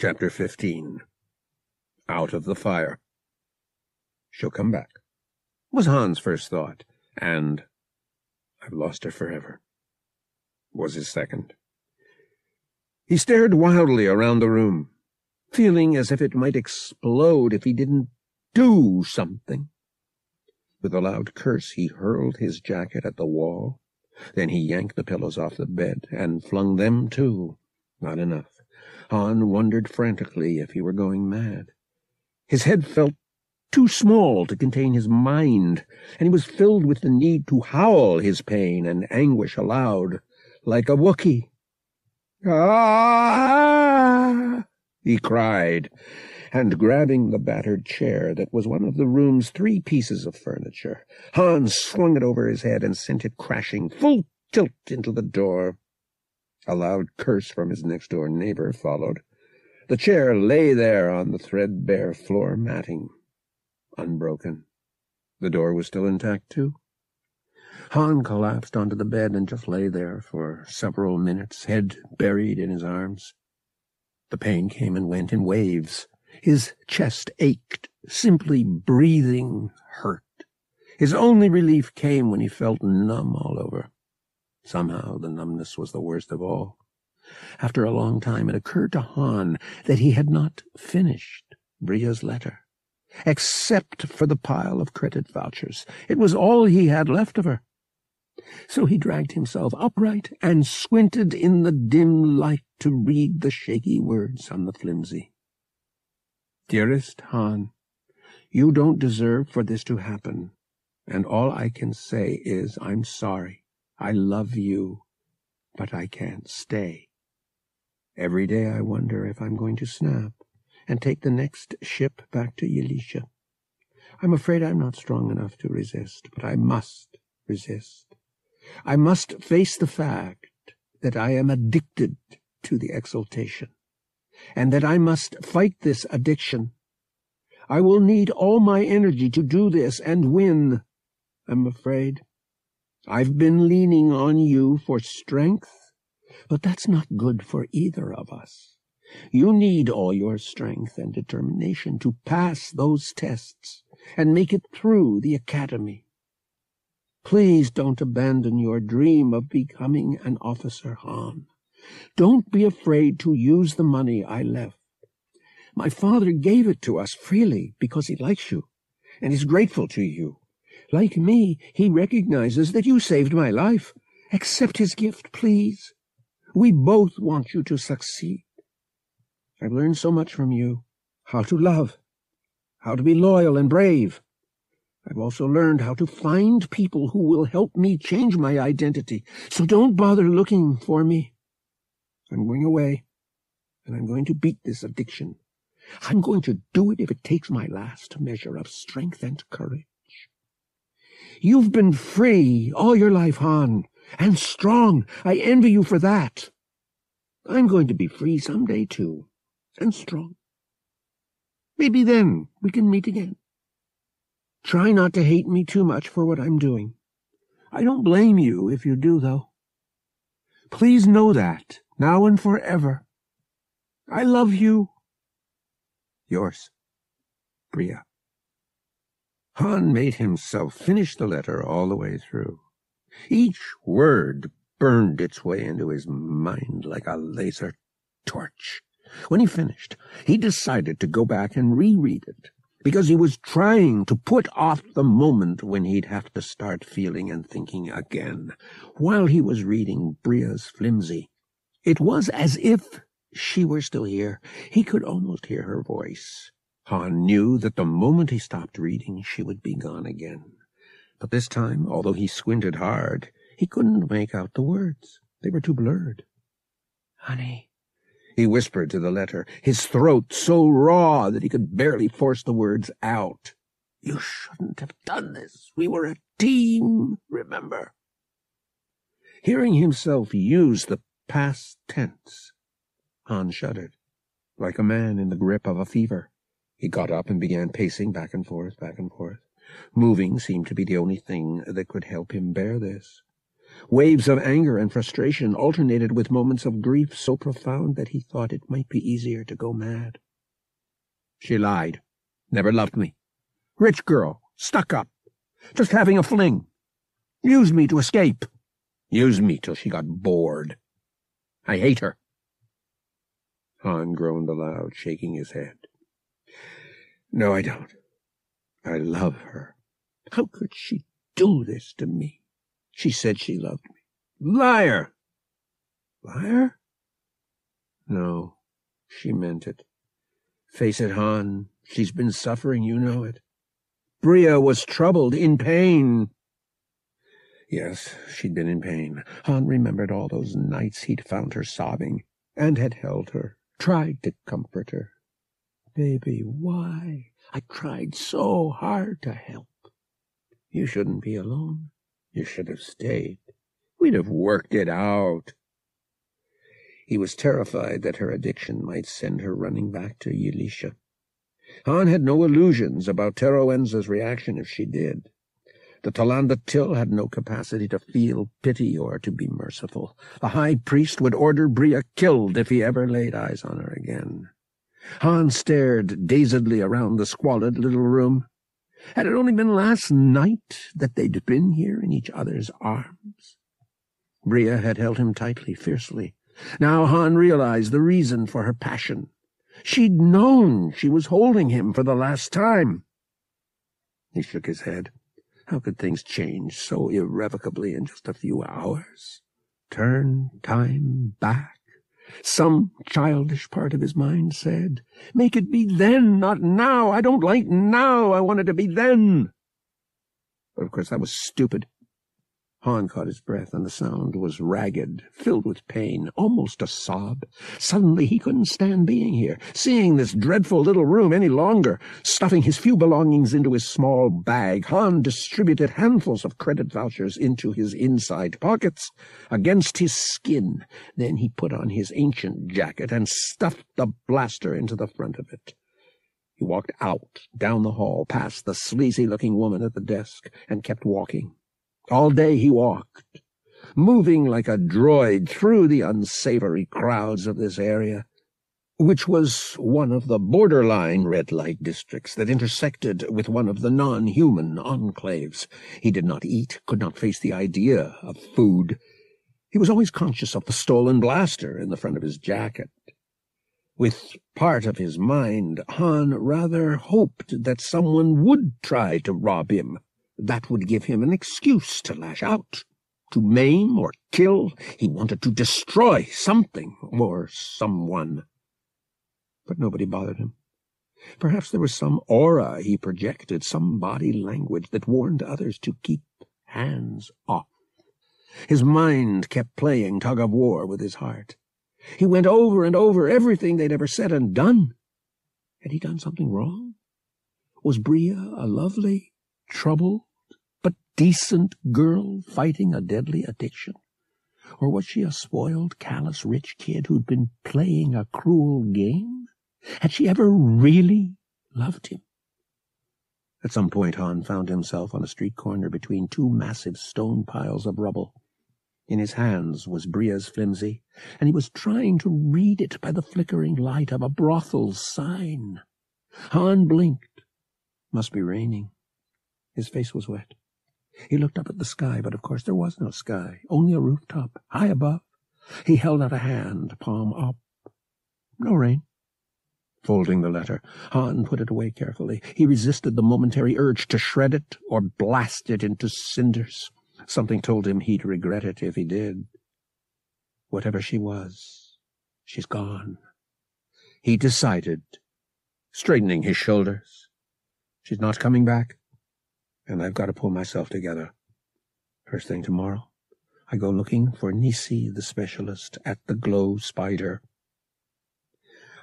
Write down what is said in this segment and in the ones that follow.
Chapter 15 Out of the Fire She'll come back, was Han's first thought, and I've lost her forever, was his second. He stared wildly around the room, feeling as if it might explode if he didn't do something. With a loud curse, he hurled his jacket at the wall. Then he yanked the pillows off the bed and flung them too. Not enough. Han wondered frantically if he were going mad. His head felt too small to contain his mind, and he was filled with the need to howl his pain and anguish aloud, like a Wookiee. Ah! he cried, and grabbing the battered chair that was one of the room's three pieces of furniture, Han swung it over his head and sent it crashing full tilt into the door. A loud curse from his next-door neighbor followed. The chair lay there on the threadbare floor matting, unbroken. The door was still intact, too. Han collapsed onto the bed and just lay there for several minutes, head buried in his arms. The pain came and went in waves. His chest ached. Simply breathing hurt. His only relief came when he felt numb all over. Somehow the numbness was the worst of all. After a long time it occurred to Han that he had not finished Bria's letter. Except for the pile of credit vouchers. It was all he had left of her. So he dragged himself upright and squinted in the dim light to read the shaky words on the flimsy. Dearest Han, you don't deserve for this to happen, and all I can say is I'm sorry. I love you, but I can't stay. Every day I wonder if I'm going to snap and take the next ship back to Ylesia. I'm afraid I'm not strong enough to resist, but I must resist. I must face the fact that I am addicted to the exaltation, and that I must fight this addiction. I will need all my energy to do this and win, I'm afraid. I've been leaning on you for strength, but that's not good for either of us. You need all your strength and determination to pass those tests and make it through the academy. Please don't abandon your dream of becoming an officer, Han. Don't be afraid to use the money I left. My father gave it to us freely because he likes you and is grateful to you. Like me, he recognizes that you saved my life. Accept his gift, please. We both want you to succeed. I've learned so much from you. How to love. How to be loyal and brave. I've also learned how to find people who will help me change my identity. So don't bother looking for me. I'm going away, and I'm going to beat this addiction. I'm going to do it if it takes my last measure of strength and courage. You've been free all your life, Han, and strong. I envy you for that. I'm going to be free someday, too, and strong. Maybe then we can meet again. Try not to hate me too much for what I'm doing. I don't blame you if you do, though. Please know that, now and forever. I love you. Yours, Bria. Han made himself finish the letter all the way through. Each word burned its way into his mind like a laser torch. When he finished, he decided to go back and reread it, because he was trying to put off the moment when he'd have to start feeling and thinking again. While he was reading Bria's flimsy, it was as if she were still here. He could almost hear her voice. Han knew that the moment he stopped reading, she would be gone again. But this time, although he squinted hard, he couldn't make out the words. They were too blurred. Honey, he whispered to the letter, his throat so raw that he could barely force the words out. You shouldn't have done this. We were a team, remember? Hearing himself use the past tense, Han shuddered, like a man in the grip of a fever. He got up and began pacing back and forth, back and forth. Moving seemed to be the only thing that could help him bear this. Waves of anger and frustration alternated with moments of grief so profound that he thought it might be easier to go mad. She lied. Never loved me. Rich girl. Stuck up. Just having a fling. Used me to escape. Used me till she got bored. I hate her. Han groaned aloud, shaking his head. No, I don't. I love her. How could she do this to me? She said she loved me. Liar! Liar? No, she meant it. Face it, Han. She's been suffering, you know it. Bria was troubled, in pain. Yes, she'd been in pain. Han remembered all those nights he'd found her sobbing, and had held her, tried to comfort her. Baby, why? I tried so hard to help. You shouldn't be alone. You should have stayed. We'd have worked it out. He was terrified that her addiction might send her running back to Ylesia. Han had no illusions about Teroenza's reaction if she did. The t'landa Til had no capacity to feel pity or to be merciful. The high priest would order Bria killed if he ever laid eyes on her again. Han stared dazedly around the squalid little room. Had it only been last night that they'd been here in each other's arms? Bria had held him tightly, fiercely. Now Han realized the reason for her passion. She'd known she was holding him for the last time. He shook his head. How could things change so irrevocably in just a few hours? Turn time back? Some childish part of his mind said, Make it be then, not now. I don't like now. I want it to be then. But of course that was stupid. Han caught his breath, and the sound was ragged, filled with pain, almost a sob. Suddenly he couldn't stand being here, seeing this dreadful little room any longer. Stuffing his few belongings into his small bag, Han distributed handfuls of credit vouchers into his inside pockets, against his skin. Then he put on his ancient jacket and stuffed the blaster into the front of it. He walked out, down the hall, past the sleazy-looking woman at the desk, and kept walking. All day he walked, moving like a droid through the unsavory crowds of this area, which was one of the borderline red light districts that intersected with one of the non-human enclaves. He did not eat, could not face the idea of food. He was always conscious of the stolen blaster in the front of his jacket. With part of his mind, Han rather hoped that someone would try to rob him that would give him an excuse to lash out, to maim or kill. He wanted to destroy something or someone. But nobody bothered him. Perhaps there was some aura he projected, some body language that warned others to keep hands off. His mind kept playing tug of war with his heart. He went over and over everything they'd ever said and done. Had he done something wrong? Was Bria a lovely, troubled, decent girl fighting a deadly addiction? Or was she a spoiled, callous, rich kid who'd been playing a cruel game? Had she ever really loved him? At some point, Han found himself on a street corner between two massive stone piles of rubble. In his hands was Bria's flimsy, and he was trying to read it by the flickering light of a brothel's sign. Han blinked. Must be raining. His face was wet. He looked up at the sky, but of course there was no sky, only a rooftop, high above. He held out a hand, palm up. No rain. Folding the letter, Han put it away carefully. He resisted the momentary urge to shred it or blast it into cinders. Something told him he'd regret it if he did. Whatever she was, she's gone. He decided, straightening his shoulders. She's not coming back and I've got to pull myself together. First thing tomorrow, I go looking for Nisi the specialist at the Glow Spider.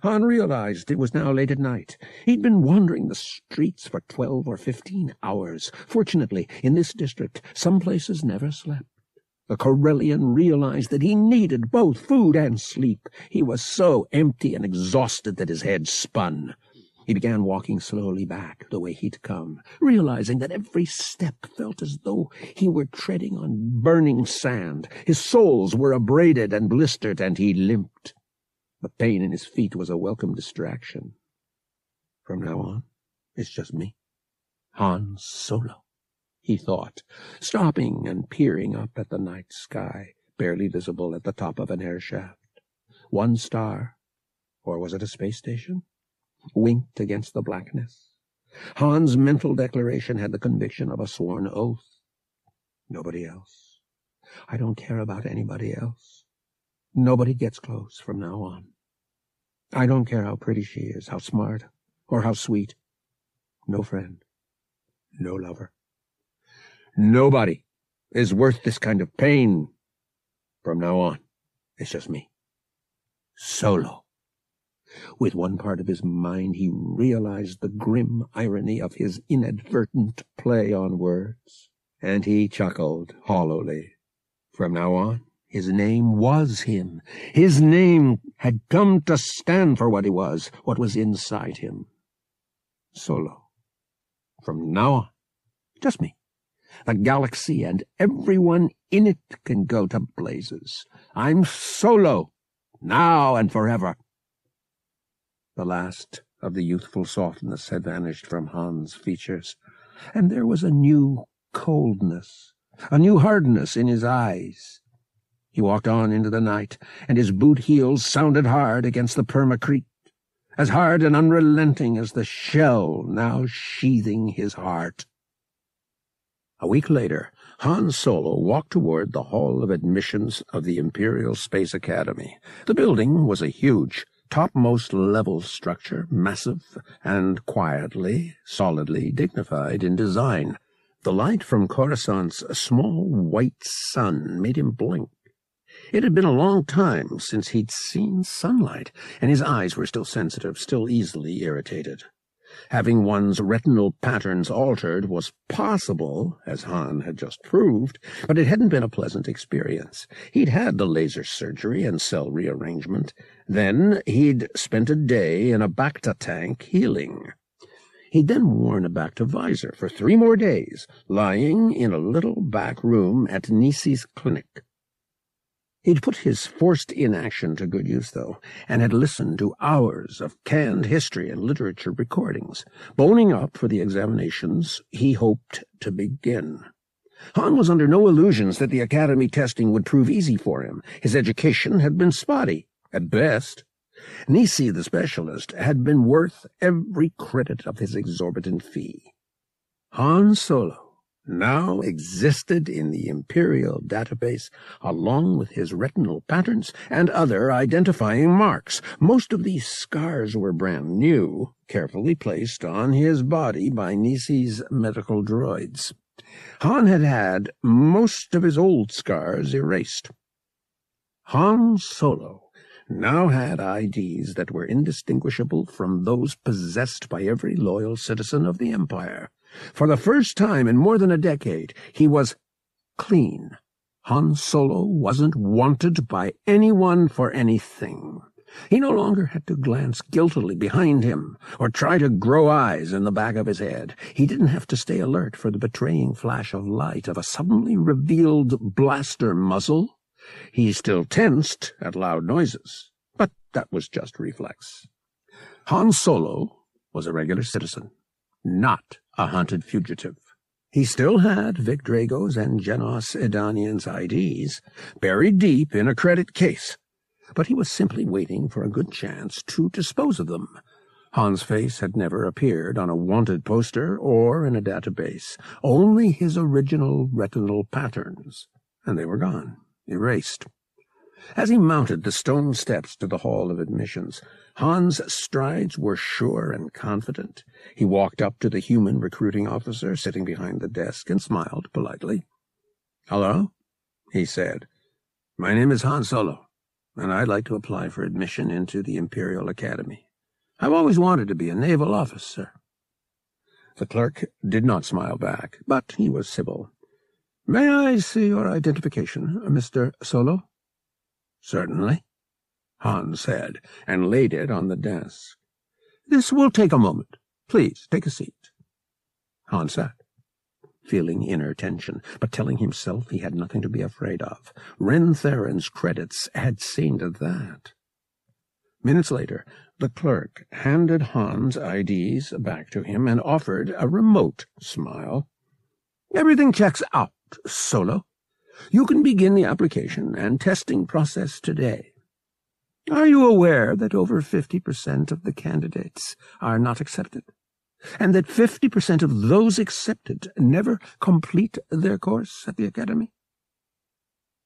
Han realized it was now late at night. He'd been wandering the streets for twelve or fifteen hours. Fortunately, in this district, some places never slept. The Corellian realized that he needed both food and sleep. He was so empty and exhausted that his head spun. He began walking slowly back the way he'd come, realizing that every step felt as though he were treading on burning sand. His soles were abraded and blistered, and he limped. The pain in his feet was a welcome distraction. From now on, it's just me. Han Solo, he thought, stopping and peering up at the night sky, barely visible at the top of an air shaft. One star, or was it a space station? Winked against the blackness. Han's mental declaration had the conviction of a sworn oath. Nobody else. I don't care about anybody else. Nobody gets close from now on. I don't care how pretty she is, how smart, or how sweet. No friend. No lover. Nobody is worth this kind of pain. From now on, it's just me. Solo. With one part of his mind he realized the grim irony of his inadvertent play on words, and he chuckled hollowly. From now on, his name was him. His name had come to stand for what he was, what was inside him. Solo. From now on, just me. The galaxy and everyone in it can go to blazes. I'm Solo, now and forever. The last of the youthful softness had vanished from Han's features, and there was a new coldness, a new hardness in his eyes. He walked on into the night, and his boot heels sounded hard against the permacrete, as hard and unrelenting as the shell now sheathing his heart. A week later, Han Solo walked toward the hall of admissions of the Imperial Space Academy. The building was a huge, topmost level structure, massive and quietly, solidly dignified in design. The light from Coruscant's small white sun made him blink. It had been a long time since he'd seen sunlight, and his eyes were still sensitive, still easily irritated. Having one's retinal patterns altered was possible, as Han had just proved, but it hadn't been a pleasant experience. He'd had the laser surgery and cell rearrangement. Then he'd spent a day in a Bacta tank healing. He'd then worn a Bacta visor for three more days, lying in a little back room at Nisi's clinic. He'd put his forced inaction to good use, though, and had listened to hours of canned history and literature recordings, boning up for the examinations he hoped to begin. Han was under no illusions that the academy testing would prove easy for him. His education had been spotty, at best. Nisi, the specialist, had been worth every credit of his exorbitant fee. Han Solo now existed in the Imperial database along with his retinal patterns and other identifying marks. Most of these scars were brand new, carefully placed on his body by Nisi's medical droids. Han had had most of his old scars erased. Han Solo now had IDs that were indistinguishable from those possessed by every loyal citizen of the Empire. For the first time in more than a decade, he was clean. Han Solo wasn't wanted by anyone for anything. He no longer had to glance guiltily behind him or try to grow eyes in the back of his head. He didn't have to stay alert for the betraying flash of light of a suddenly revealed blaster muzzle. He still tensed at loud noises, but that was just reflex. Han Solo was a regular citizen, not a hunted fugitive. He still had Vykk Draygo's and Jenos Idanian's IDs buried deep in a credit case, but he was simply waiting for a good chance to dispose of them. Han's face had never appeared on a wanted poster or in a database, only his original retinal patterns, and they were gone, erased. As he mounted the stone steps to the hall of admissions, Han's strides were sure and confident. He walked up to the human recruiting officer sitting behind the desk and smiled politely. Hello, he said. My name is Han Solo, and I'd like to apply for admission into the Imperial Academy. I've always wanted to be a naval officer. The clerk did not smile back, but he was civil. May I see your identification, Mr. Solo? Certainly, Han said, and laid it on the desk. This will take a moment. Please, take a seat. Han sat, feeling inner tension, but telling himself he had nothing to be afraid of. Renn Tharen's credits had seen to that. Minutes later, the clerk handed Han's IDs back to him and offered a remote smile. Everything checks out, Solo. You can begin the application and testing process today. Are you aware that over 50% of the candidates are not accepted? And that 50% of those accepted never complete their course at the Academy?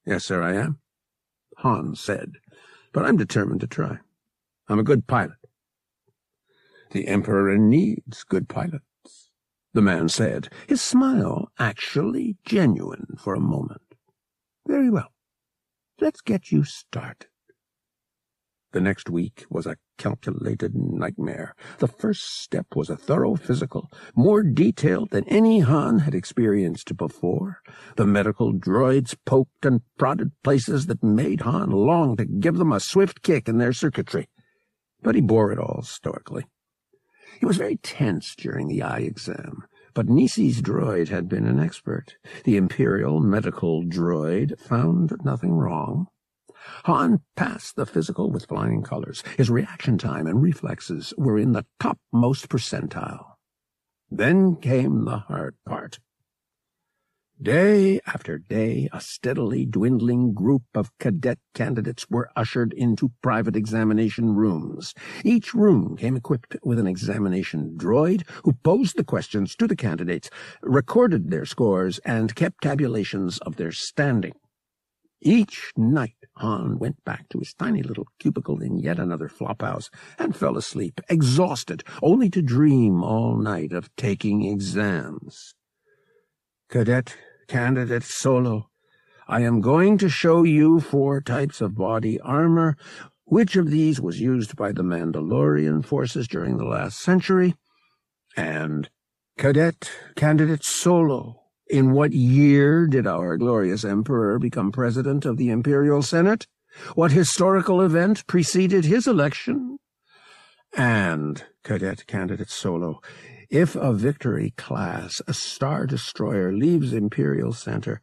Yes, sir, I am, Han said, but I'm determined to try. I'm a good pilot. The Emperor needs good pilots, the man said, his smile actually genuine for a moment. Very well. Let's get you started. The next week was a calculated nightmare. The first step was a thorough physical, more detailed than any Han had experienced before. The medical droids poked and prodded places that made Han long to give them a swift kick in their circuitry. But he bore it all stoically. He was very tense during the eye exam, but Nisi's droid had been an expert. The Imperial medical droid found nothing wrong. Han passed the physical with flying colors. His reaction time and reflexes were in the topmost percentile. Then came the hard part. Day after day, a steadily dwindling group of cadet candidates were ushered into private examination rooms. Each room came equipped with an examination droid who posed the questions to the candidates, recorded their scores, and kept tabulations of their standing. Each night, Han went back to his tiny little cubicle in yet another flophouse and fell asleep, exhausted, only to dream all night of taking exams. Cadet Candidate Solo, I am going to show you four types of body armor. Which of these was used by the Mandalorian forces during the last century? And Cadet Candidate Solo, in what year did our glorious Emperor become President of the Imperial Senate? What historical event preceded his election? And, Cadet Candidate Solo, if a Victory class, a Star Destroyer, leaves Imperial Center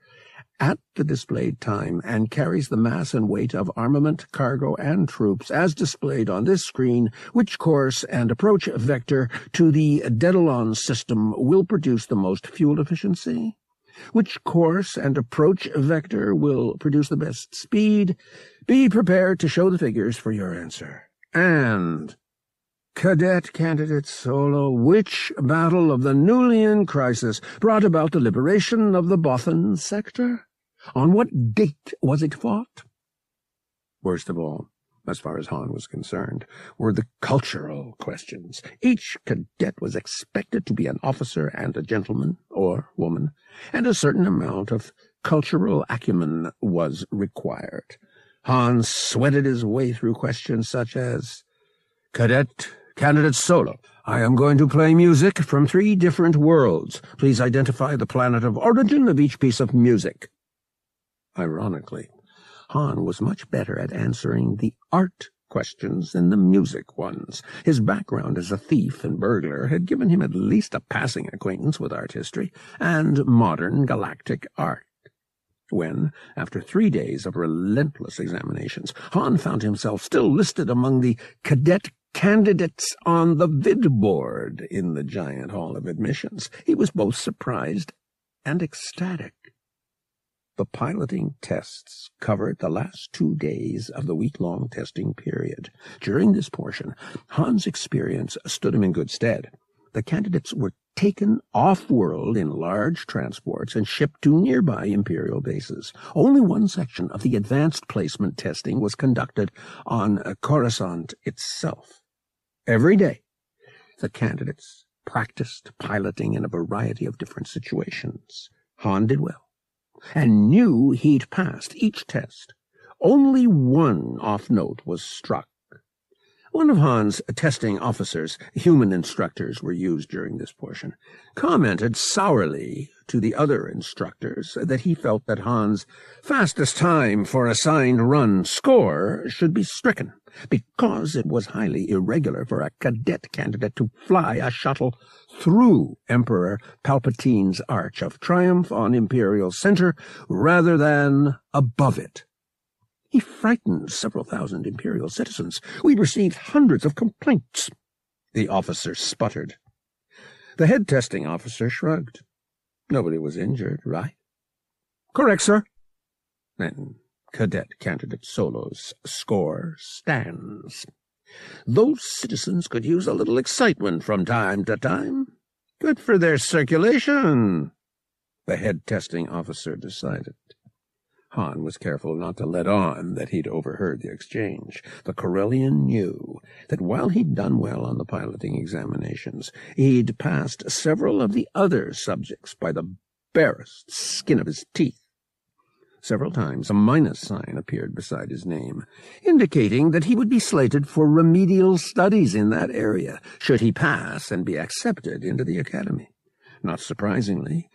at the displayed time and carries the mass and weight of armament, cargo, and troops as displayed on this screen, which course and approach vector to the Dedalon system will produce the most fuel efficiency? Which course and approach vector will produce the best speed? Be prepared to show the figures for your answer. And Cadet Candidate Solo, which battle of the Nulian crisis brought about the liberation of the Bothan sector? On what date was it fought? Worst of all, as far as Han was concerned, were the cultural questions. Each cadet was expected to be an officer and a gentleman, or woman, and a certain amount of cultural acumen was required. Han sweated his way through questions such as, Cadet Candidate Solo. I am going to play music from three different worlds. Please identify the planet of origin of each piece of music. Ironically, Han was much better at answering the art questions than the music ones. His background as a thief and burglar had given him at least a passing acquaintance with art history and modern galactic art. When, after three days of relentless examinations, Han found himself still listed among the cadet candidates on the vid board in the giant hall of admissions. He was both surprised and ecstatic. The piloting tests covered the last two days of the week-long testing period. During this portion, Han's experience stood him in good stead. The candidates were taken off-world in large transports and shipped to nearby Imperial bases. Only one section of the advanced placement testing was conducted on uh, Coruscant itself. Every day, the candidates practiced piloting in a variety of different situations. Han did well, and knew he'd passed each test. Only one off note was struck. One of Han's testing officers, human instructors were used during this portion, commented sourly to the other instructors that he felt that Han's fastest time for a assigned run score should be stricken because it was highly irregular for a cadet candidate to fly a shuttle through Emperor Palpatine's Arch of Triumph on Imperial Center rather than above it. He frightened several thousand Imperial citizens. We received hundreds of complaints. The officer sputtered. The head testing officer shrugged. Nobody was injured, right? Correct, sir. Then Cadet Candidate Solo's score stands. Those citizens could use a little excitement from time to time. Good for their circulation, the head testing officer decided. Han was careful not to let on that he'd overheard the exchange. The Corellian knew that while he'd done well on the piloting examinations, he'd passed several of the other subjects by the barest skin of his teeth. Several times a minus sign appeared beside his name, indicating that he would be slated for remedial studies in that area, should he pass and be accepted into the academy. Not surprisingly,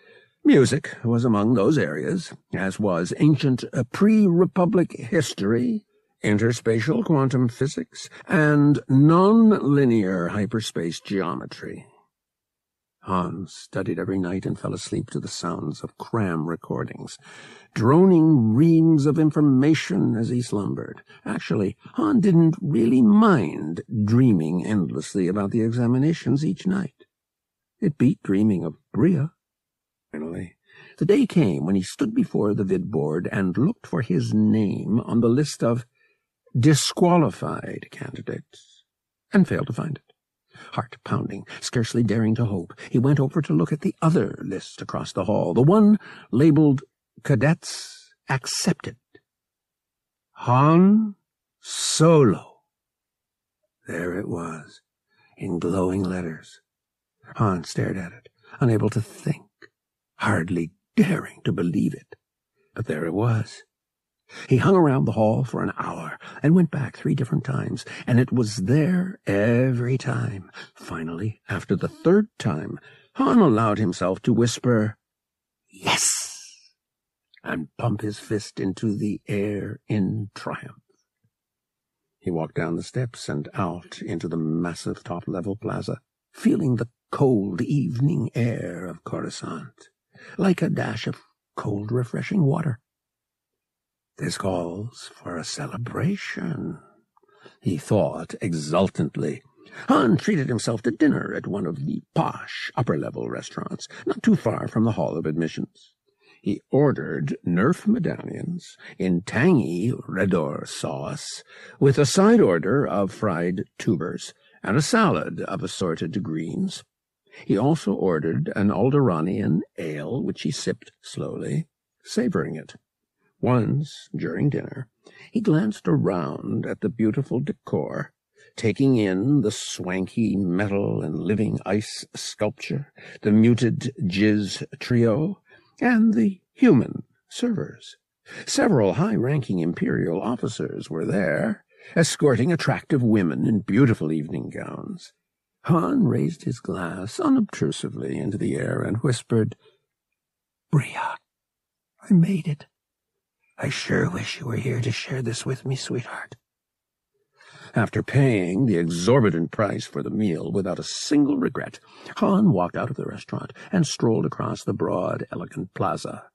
music was among those areas, as was ancient pre-Republic history, interspatial quantum physics, and non-linear hyperspace geometry. Han studied every night and fell asleep to the sounds of cram recordings, droning reams of information as he slumbered. Actually, Han didn't really mind dreaming endlessly about the examinations each night. It beat dreaming of Bria. Finally, the day came when he stood before the vid board and looked for his name on the list of disqualified candidates, and failed to find it heart pounding, scarcely daring to hope, he went over to look at the other list across the hall, the one labeled Cadets Accepted. Han Solo. There it was, in glowing letters. Han stared at it, unable to think, hardly daring to believe it. But there it was, he hung around the hall for an hour and went back three different times, and it was there every time. Finally, after the third time, Han allowed himself to whisper, Yes! and pump his fist into the air in triumph. He walked down the steps and out into the massive top-level plaza, feeling the cold evening air of Coruscant, like a dash of cold, refreshing water. This calls for a celebration, he thought exultantly. Han treated himself to dinner at one of the posh upper-level restaurants, not too far from the Hall of Admissions. He ordered Nerf medallions in tangy Redor sauce, with a side order of fried tubers and a salad of assorted greens. He also ordered an Alderaanian ale, which he sipped slowly, savoring it. Once, during dinner, he glanced around at the beautiful decor, taking in the swanky metal and living ice sculpture, the muted jizz trio, and the human servers. Several high-ranking imperial officers were there, escorting attractive women in beautiful evening gowns. Han raised his glass unobtrusively into the air and whispered, Bria, I made it. I sure wish you were here to share this with me, sweetheart. After paying the exorbitant price for the meal without a single regret, Han walked out of the restaurant and strolled across the broad, elegant plaza.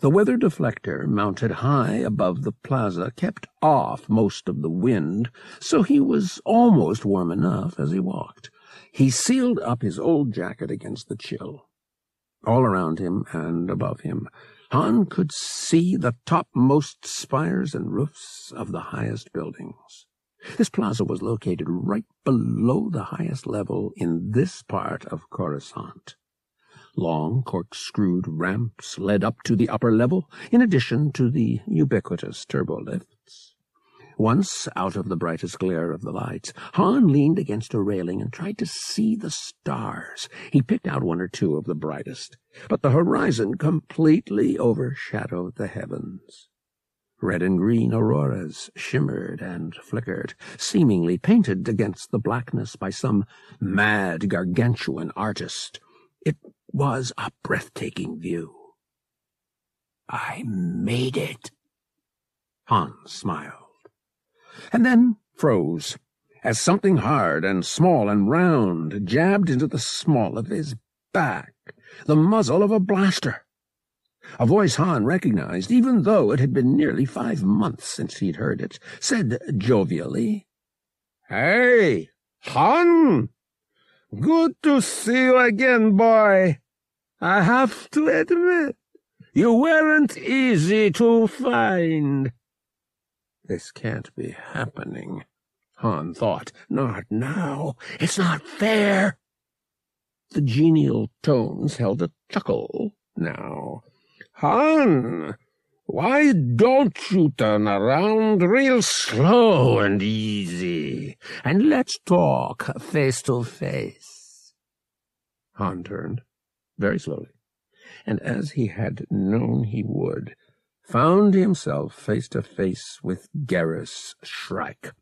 The weather deflector, mounted high above the plaza, kept off most of the wind, so he was almost warm enough as he walked. He sealed up his old jacket against the chill. All around him and above him Han could see the topmost spires and roofs of the highest buildings. This plaza was located right below the highest level in this part of Coruscant. Long corkscrewed ramps led up to the upper level, in addition to the ubiquitous turbolifts. Once, out of the brightest glare of the lights, Han leaned against a railing and tried to see the stars. He picked out one or two of the brightest, but the horizon completely overshadowed the heavens. Red and green auroras shimmered and flickered, seemingly painted against the blackness by some mad gargantuan artist. It was a breathtaking view. I made it. Han smiled, and then froze as something hard and small and round jabbed into the small of his back, the muzzle of a blaster. A voice Han recognized, even though it had been nearly five months since he'd heard it, said jovially, Hey, Han! Good to see you again, boy. I have to admit, you weren't easy to find. This can't be happening, Han thought. Not now. It's not fair. The genial tones held a chuckle now. Han, why don't you turn around real slow and easy, and let's talk face to face? Han turned, very slowly, and as he had known he would, found himself face to face with Garrus Shrike.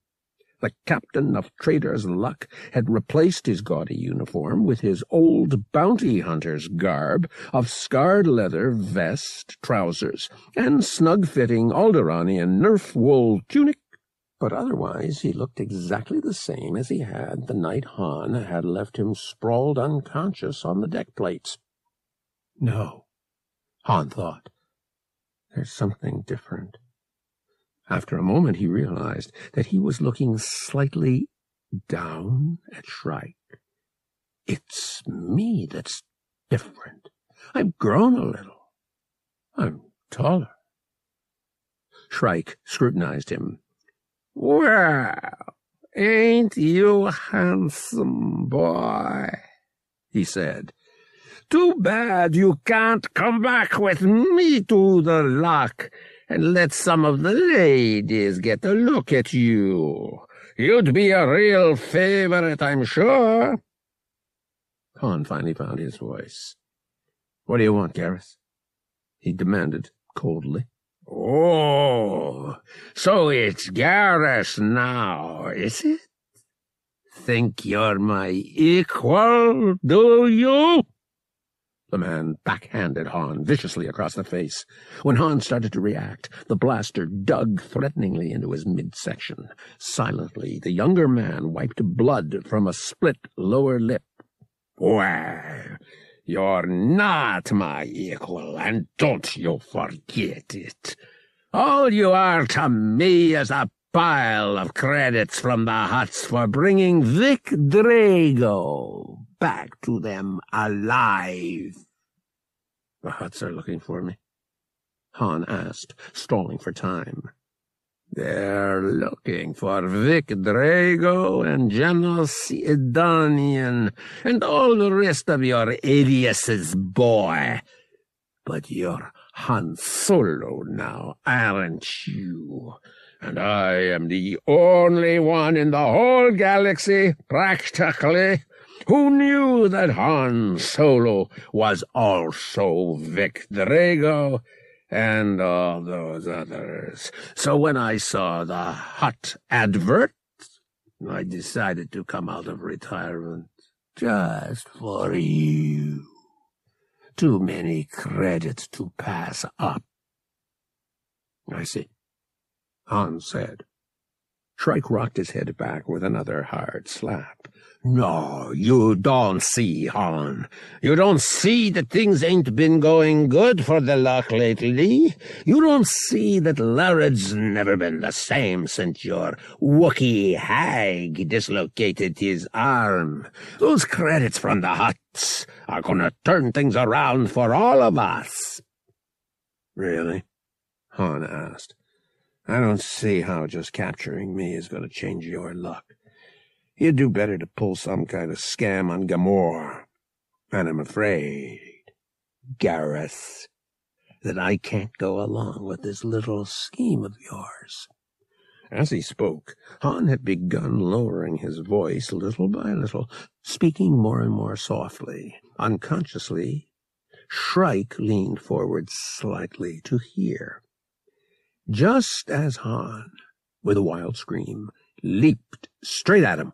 The captain of Trader's Luck had replaced his gaudy uniform with his old bounty hunter's garb of scarred leather vest, trousers, and snug-fitting Alderaanian nerf wool tunic, but otherwise he looked exactly the same as he had the night Han had left him sprawled unconscious on the deck plates. No, Han thought. There's something different. After a moment, he realized that he was looking slightly down at Shrike. It's me that's different. I've grown a little. I'm taller. Shrike scrutinized him. Well, ain't you handsome boy? he said. Too bad you can't come back with me to the lock and let some of the ladies get a look at you. You'd be a real favorite, I'm sure. Con finally found his voice. What do you want, Garrus? he demanded coldly. Oh, so it's Garrus now, is it? Think you're my equal, do you? The man backhanded Han viciously across the face. When Han started to react, the blaster dug threateningly into his midsection. Silently, the younger man wiped blood from a split lower lip. Well, you're not my equal, and don't you forget it. All you are to me is a pile of credits from the Hutts for bringing Vykk Draygo back to them alive. The Hutts are looking for me, Han asked, stalling for time. They're looking for Vykk Draygo and General Sidonian and all the rest of your aliases, boy. But you're Han Solo now, aren't you? And I am the only one in the whole galaxy, practically, who knew that Han Solo was also Vykk Draygo and all those others. So when I saw the Hutt advert, I decided to come out of retirement just for you. Too many credits to pass up. I see. Han said. Shrike rocked his head back with another hard slap. No, you don't see, Han. You don't see that things ain't been going good for the luck lately. You don't see that Larrad's never been the same since your Wookiee hag dislocated his arm. Those credits from the Hutts are gonna turn things around for all of us. Really? Han asked. I don't see how just capturing me is going to change your luck. You'd do better to pull some kind of scam on Gamorr. And I'm afraid, Garrus, that I can't go along with this little scheme of yours. As he spoke, Han had begun lowering his voice little by little, speaking more and more softly. Unconsciously, Shrike leaned forward slightly to hear. Just as Han, with a wild scream, leaped straight at him.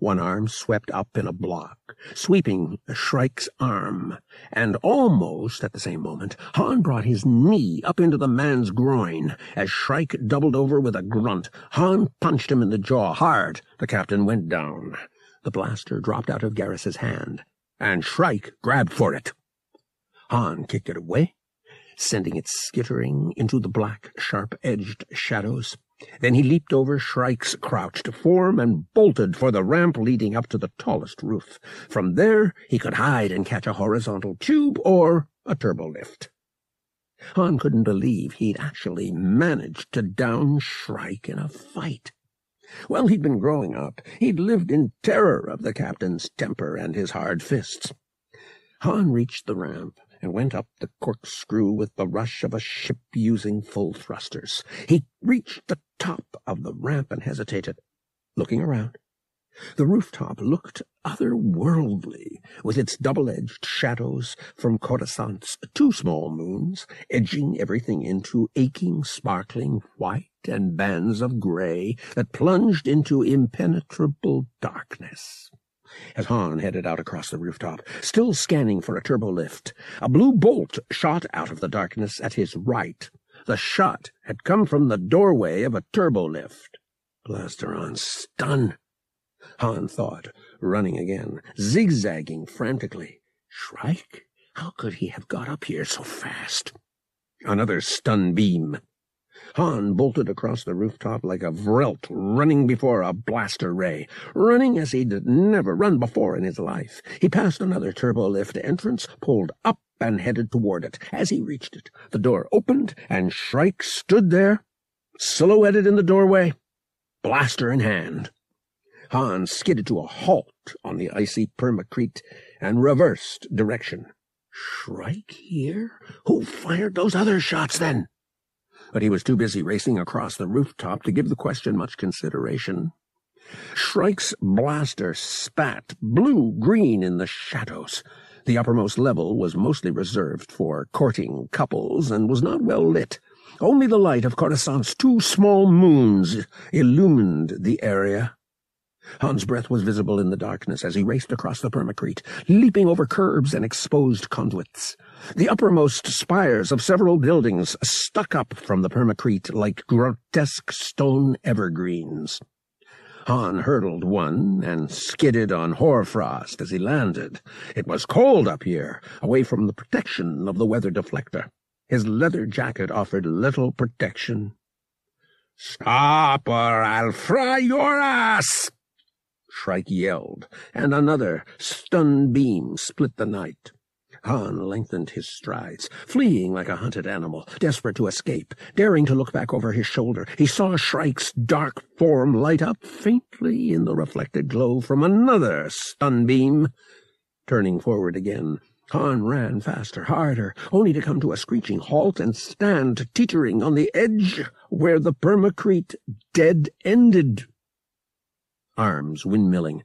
One arm swept up in a block, sweeping Shrike's arm, and almost at the same moment, Han brought his knee up into the man's groin. As Shrike doubled over with a grunt, Han punched him in the jaw hard. The captain went down. The blaster dropped out of Garrus's hand, and Shrike grabbed for it. Han kicked it away, sending it skittering into the black, sharp-edged shadows. Then he leaped over Shrike's crouched form and bolted for the ramp leading up to the tallest roof. From there, he could hide and catch a horizontal tube or a turbolift. Han couldn't believe he'd actually managed to down Shrike in a fight. Well, he'd been growing up. He'd lived in terror of the captain's temper and his hard fists. Han reached the ramp and went up the corkscrew with the rush of a ship using full thrusters. He reached the top of the ramp and hesitated, looking around. The rooftop looked otherworldly, with its double-edged shadows from Coruscant's two small moons, edging everything into aching, sparkling white and bands of gray that plunged into impenetrable darkness as Han headed out across the rooftop, still scanning for a turbo lift. A blue bolt shot out of the darkness at his right. The shot had come from the doorway of a turbo lift. Blaster on stun, Han thought, running again, zigzagging frantically. Shrike? How could he have got up here so fast? Another stun beam. Han bolted across the rooftop like a Vrelt running before a blaster ray, running as he'd never run before in his life. He passed another turbo-lift entrance, pulled up, and headed toward it. As he reached it, the door opened, and Shrike stood there, silhouetted in the doorway, blaster in hand. Han skidded to a halt on the icy permacrete and reversed direction. Shrike here? Who fired those other shots, then? But he was too busy racing across the rooftop to give the question much consideration. Shrike's blaster spat blue-green in the shadows. The uppermost level was mostly reserved for courting couples and was not well lit. Only the light of Coruscant's two small moons illumined the area. Han's breath was visible in the darkness as he raced across the permacrete, leaping over curbs and exposed conduits. The uppermost spires of several buildings stuck up from the permacrete like grotesque stone evergreens. Han hurdled one and skidded on hoarfrost as he landed. It was cold up here, away from the protection of the weather deflector. His leather jacket offered little protection. Stop or I'll fry your ass! Shrike yelled, and another stun beam split the night. Han lengthened his strides, fleeing like a hunted animal, desperate to escape. Daring to look back over his shoulder, he saw Shrike's dark form light up faintly in the reflected glow from another stun beam. Turning forward again, Han ran faster, harder, only to come to a screeching halt and stand teetering on the edge where the permacrete dead ended arms windmilling.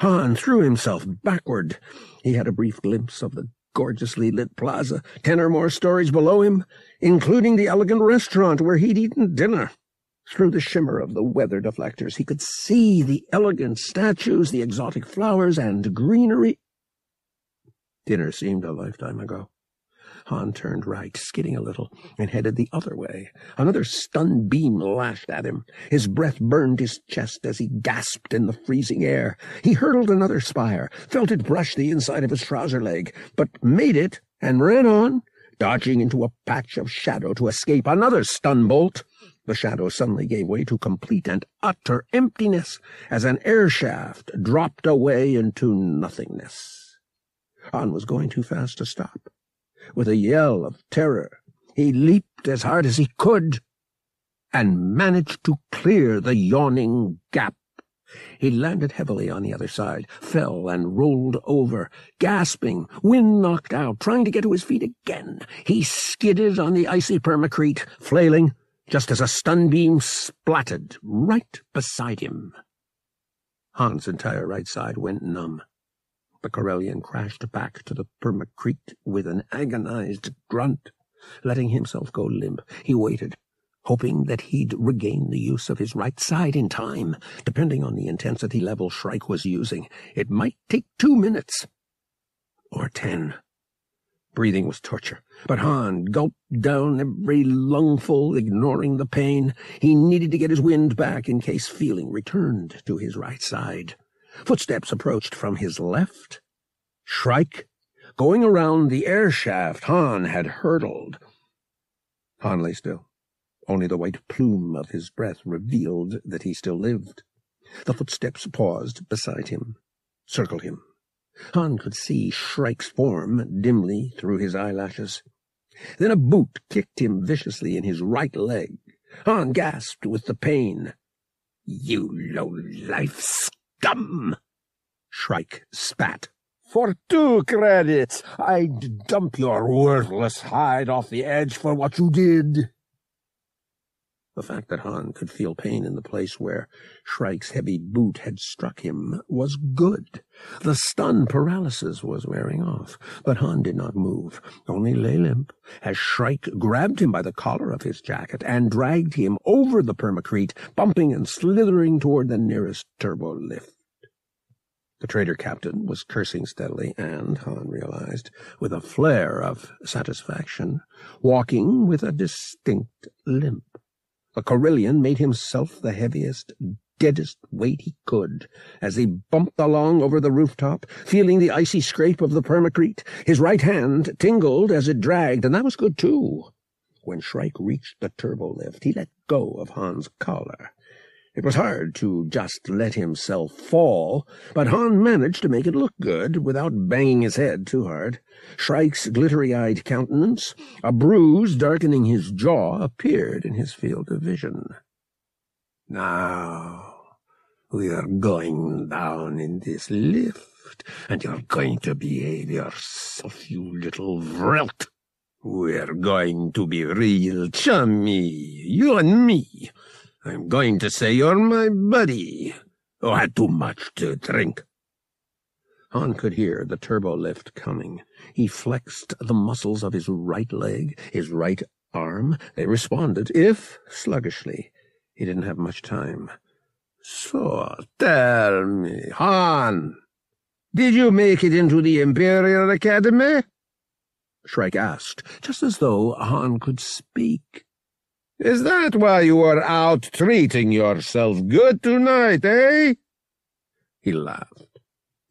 Han threw himself backward. He had a brief glimpse of the gorgeously lit plaza, ten or more stories below him, including the elegant restaurant where he'd eaten dinner. Through the shimmer of the weather deflectors, he could see the elegant statues, the exotic flowers, and greenery. Dinner seemed a lifetime ago. Han turned right, skidding a little, and headed the other way. Another stun beam lashed at him. His breath burned his chest as he gasped in the freezing air. He hurdled another spire, felt it brush the inside of his trouser leg, but made it and ran on, dodging into a patch of shadow to escape another stun bolt. The shadow suddenly gave way to complete and utter emptiness as an air shaft dropped away into nothingness. Han was going too fast to stop. With a yell of terror, he leaped as hard as he could and managed to clear the yawning gap. He landed heavily on the other side, fell and rolled over, gasping, wind knocked out, trying to get to his feet again. He skidded on the icy permacrete, flailing, just as a stun beam splatted right beside him. Han's entire right side went numb. The Corellian crashed back to the permacrete with an agonized grunt, letting himself go limp. He waited, hoping that he'd regain the use of his right side in time. Depending on the intensity level Shrike was using, it might take two minutes. Or ten. Breathing was torture, but Han gulped down every lungful, ignoring the pain. He needed to get his wind back in case feeling returned to his right side. Footsteps approached from his left. Shrike, going around the air shaft Han had hurdled. Han lay still. Only the white plume of his breath revealed that he still lived. The footsteps paused beside him, circled him. Han could see Shrike's form dimly through his eyelashes. Then a boot kicked him viciously in his right leg. Han gasped with the pain. You low-life scum! Shrike spat. For two credits, I'd dump your worthless hide off the edge for what you did. The fact that Han could feel pain in the place where Shrike's heavy boot had struck him was good. The stun paralysis was wearing off, but Han did not move, only lay limp, as Shrike grabbed him by the collar of his jacket and dragged him over the permacrete, bumping and slithering toward the nearest turbo lift. The trader captain was cursing steadily and, Han realized, with a flare of satisfaction, walking with a distinct limp. The Corellian made himself the heaviest, deadest weight he could as he bumped along over the rooftop, feeling the icy scrape of the permacrete. His right hand tingled as it dragged, and that was good too. When Shrike reached the turbo lift, he let go of Han's collar. It was hard to just let himself fall, but Han managed to make it look good without banging his head too hard. Shrike's glittery-eyed countenance, a bruise darkening his jaw, appeared in his field of vision. Now, we are going down in this lift, and you're going to behave yourself, you little vrelt. We're going to be real chummy, you and me. I'm going to say you're my buddy. Oh, I had too much to drink. Han could hear the turbo lift coming. He flexed the muscles of his right leg, his right arm. They responded, if sluggishly. He didn't have much time. So, tell me, Han, did you make it into the Imperial Academy? Shrike asked, just as though Han could speak. Is that why you are out treating yourself good tonight, eh? He laughed.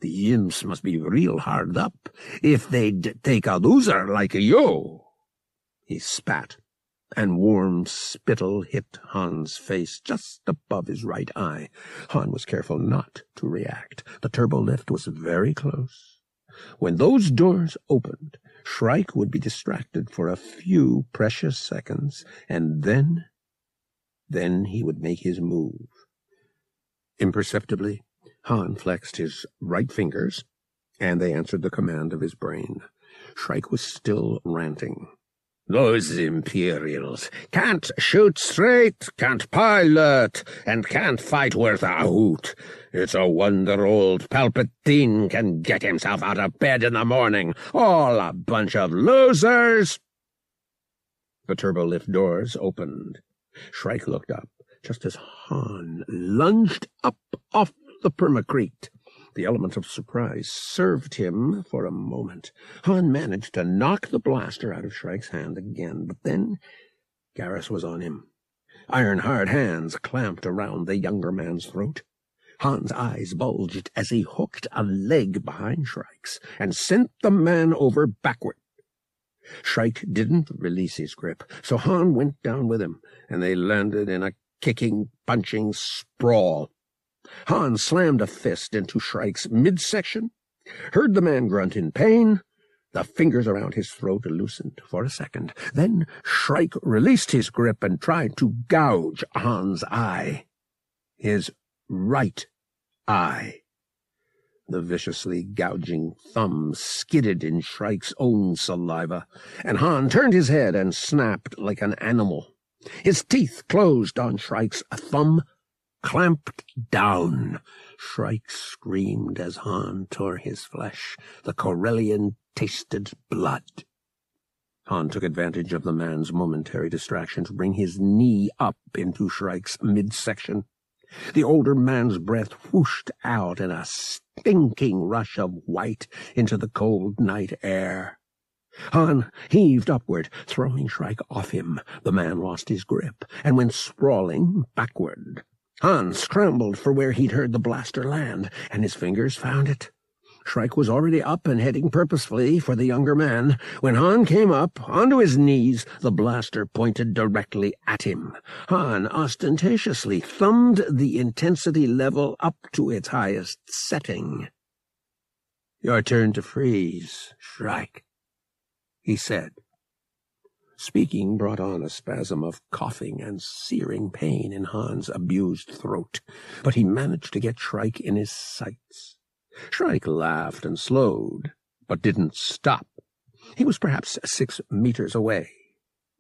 The imps must be real hard up if they'd take a loser like you. He spat, and warm spittle hit Han's face just above his right eye. Han was careful not to react. The turbo lift was very close. When those doors opened, Shrike would be distracted for a few precious seconds, and then, then he would make his move. Imperceptibly, Han flexed his right fingers, and they answered the command of his brain. Shrike was still ranting. Those Imperials can't shoot straight, can't pilot, and can't fight worth a hoot. It's a wonder old Palpatine can get himself out of bed in the morning. All a bunch of losers. The turbolift doors opened. Shrike looked up, just as Han lunged up off the permacrete. The element of surprise served him for a moment. Han managed to knock the blaster out of Shrike's hand again, but then Garris was on him. Iron-hard hands clamped around the younger man's throat. Han's eyes bulged as he hooked a leg behind Shrike's and sent the man over backward. Shrike didn't release his grip, so Han went down with him, and they landed in a kicking, punching sprawl. Han slammed a fist into Shrike's midsection, heard the man grunt in pain. The fingers around his throat loosened for a second. Then Shrike released his grip and tried to gouge Han's eye. His right eye. The viciously gouging thumb skidded in Shrike's own saliva, and Han turned his head and snapped like an animal. His teeth closed on Shrike's thumb clamped down. Shrike screamed as Han tore his flesh. The Corellian tasted blood. Han took advantage of the man's momentary distraction to bring his knee up into Shrike's midsection. The older man's breath whooshed out in a stinking rush of white into the cold night air. Han heaved upward, throwing Shrike off him. The man lost his grip and went sprawling backward. Han scrambled for where he'd heard the blaster land, and his fingers found it. Shrike was already up and heading purposefully for the younger man. When Han came up, onto his knees, the blaster pointed directly at him. Han ostentatiously thumbed the intensity level up to its highest setting. Your turn to freeze, Shrike, he said. Speaking brought on a spasm of coughing and searing pain in Han's abused throat, but he managed to get Shrike in his sights. Shrike laughed and slowed, but didn't stop. He was perhaps six meters away.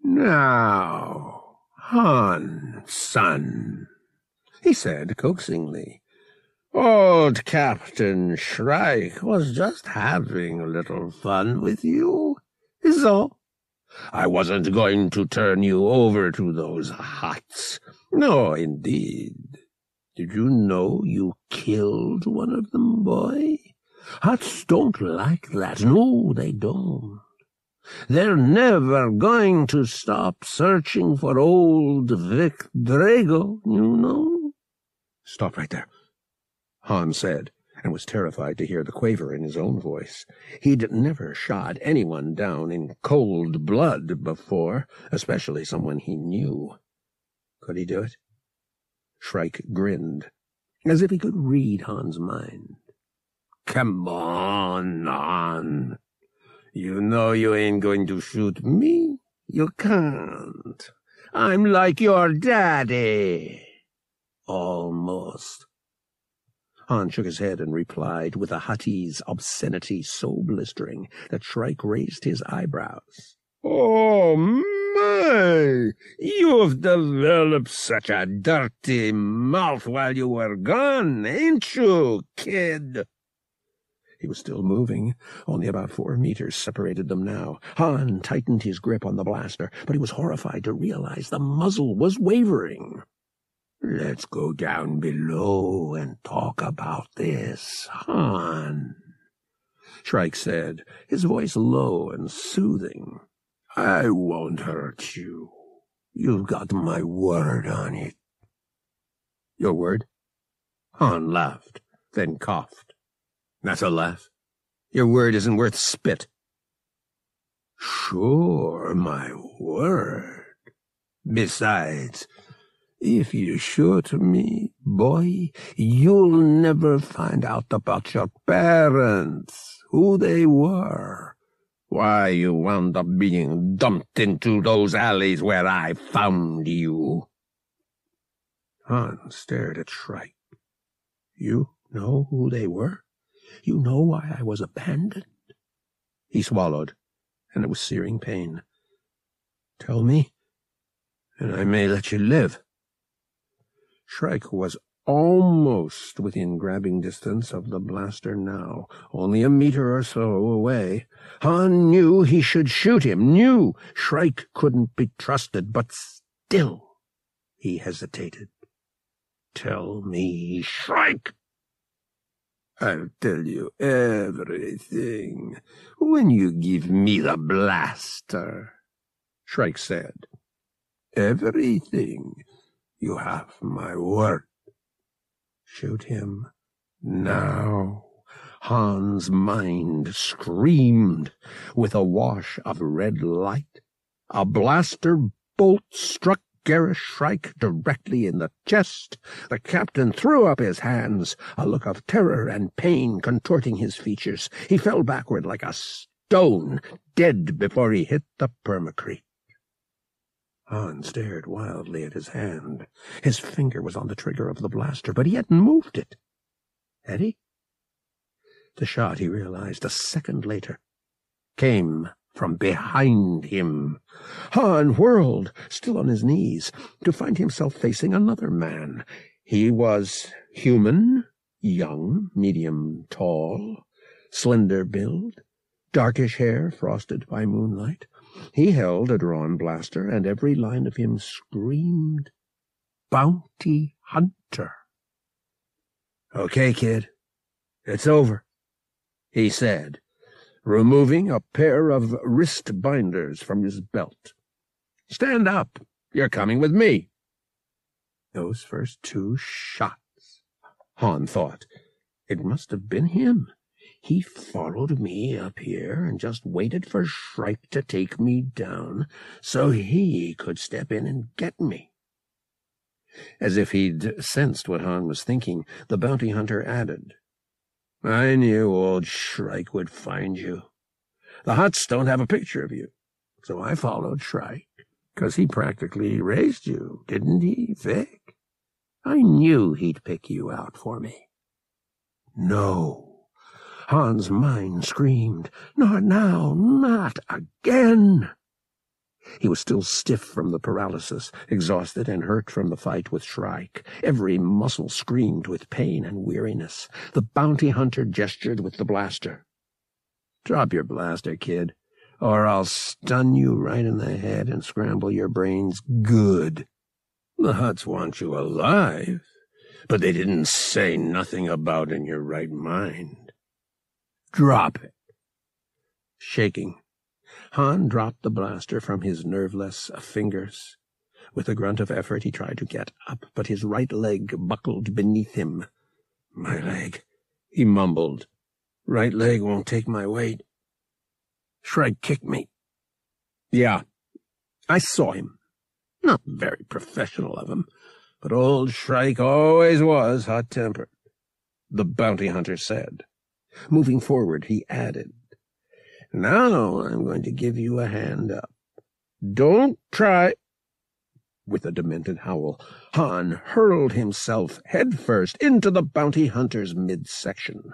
Now, Han, son, he said coaxingly. Old Captain Shrike was just having a little fun with you, is all. I wasn't going to turn you over to those Hutts. No, indeed. Did you know you killed one of them, boy? Hutts don't like that. No, they don't. They're never going to stop searching for old Vykk Draygo, you know. Stop right there, Hans said, and was terrified to hear the quaver in his own voice. He'd never shot anyone down in cold blood before, especially someone he knew. Could he do it? Shrike grinned, as if he could read Han's mind. Come on, Han. You know you ain't going to shoot me. You can't. I'm like your daddy. Almost. Han shook his head and replied with a Huttese obscenity so blistering that Shrike raised his eyebrows. Oh, my! You've developed such a dirty mouth while you were gone, ain't you, kid? He was still moving. Only about four meters separated them now. Han tightened his grip on the blaster, but he was horrified to realize the muzzle was wavering. Let's go down below and talk about this, Han, Shrike said, his voice low and soothing. I won't hurt you. You've got my word on it. Your word? Han laughed, then coughed. That's a laugh. Your word isn't worth spit. Sure, my word. Besides, if you shoot me, boy, you'll never find out about your parents, who they were, why you wound up being dumped into those alleys where I found you. Han stared at Shrike. You know who they were? You know why I was abandoned? He swallowed, and it was searing pain. Tell me, and I may let you live. Shrike was almost within grabbing distance of the blaster now, only a meter or so away. Han knew he should shoot him, knew Shrike couldn't be trusted, but still he hesitated. Tell me, Shrike! I'll tell you everything when you give me the blaster, Shrike said. Everything you have my word. Shoot him now. Han's mind screamed with a wash of red light. A blaster bolt struck Garris Shrike directly in the chest. The captain threw up his hands, a look of terror and pain contorting his features. He fell backward like a stone, dead before he hit the permacrete. Han stared wildly at his hand. His finger was on the trigger of the blaster, but he hadn't moved it. Had he? The shot, he realized a second later, came from behind him. Han whirled, still on his knees, to find himself facing another man. He was human, young, medium tall, slender build, darkish hair frosted by moonlight, He held a drawn blaster, and every line of him screamed, Bounty Hunter. Okay, kid, it's over, he said, removing a pair of wrist binders from his belt. Stand up. You're coming with me. Those first two shots, Han thought. It must have been him. He followed me up here and just waited for Shrike to take me down so he could step in and get me. As if he'd sensed what Han was thinking, the bounty hunter added, I knew old Shrike would find you. The Hutts don't have a picture of you, so I followed Shrike, 'cause he practically raised you, didn't he, Vykk? I knew he'd pick you out for me. No. Han's mind screamed, Not now, not again. He was still stiff from the paralysis, exhausted and hurt from the fight with Shrike. Every muscle screamed with pain and weariness. The bounty hunter gestured with the blaster. Drop your blaster, kid, or I'll stun you right in the head and scramble your brains good. The Hutts want you alive, but they didn't say nothing about in your right mind. Drop it. Shaking, Han dropped the blaster from his nerveless fingers. With a grunt of effort, he tried to get up, but his right leg buckled beneath him. My leg, he mumbled. Right leg won't take my weight. Shrike kicked me. Yeah, I saw him. Not very professional of him, but old Shrike always was hot-tempered, the bounty hunter said. Moving forward, he added, now I'm going to give you a hand up. Don't try. With a demented howl, Han hurled himself headfirst into the bounty hunter's midsection.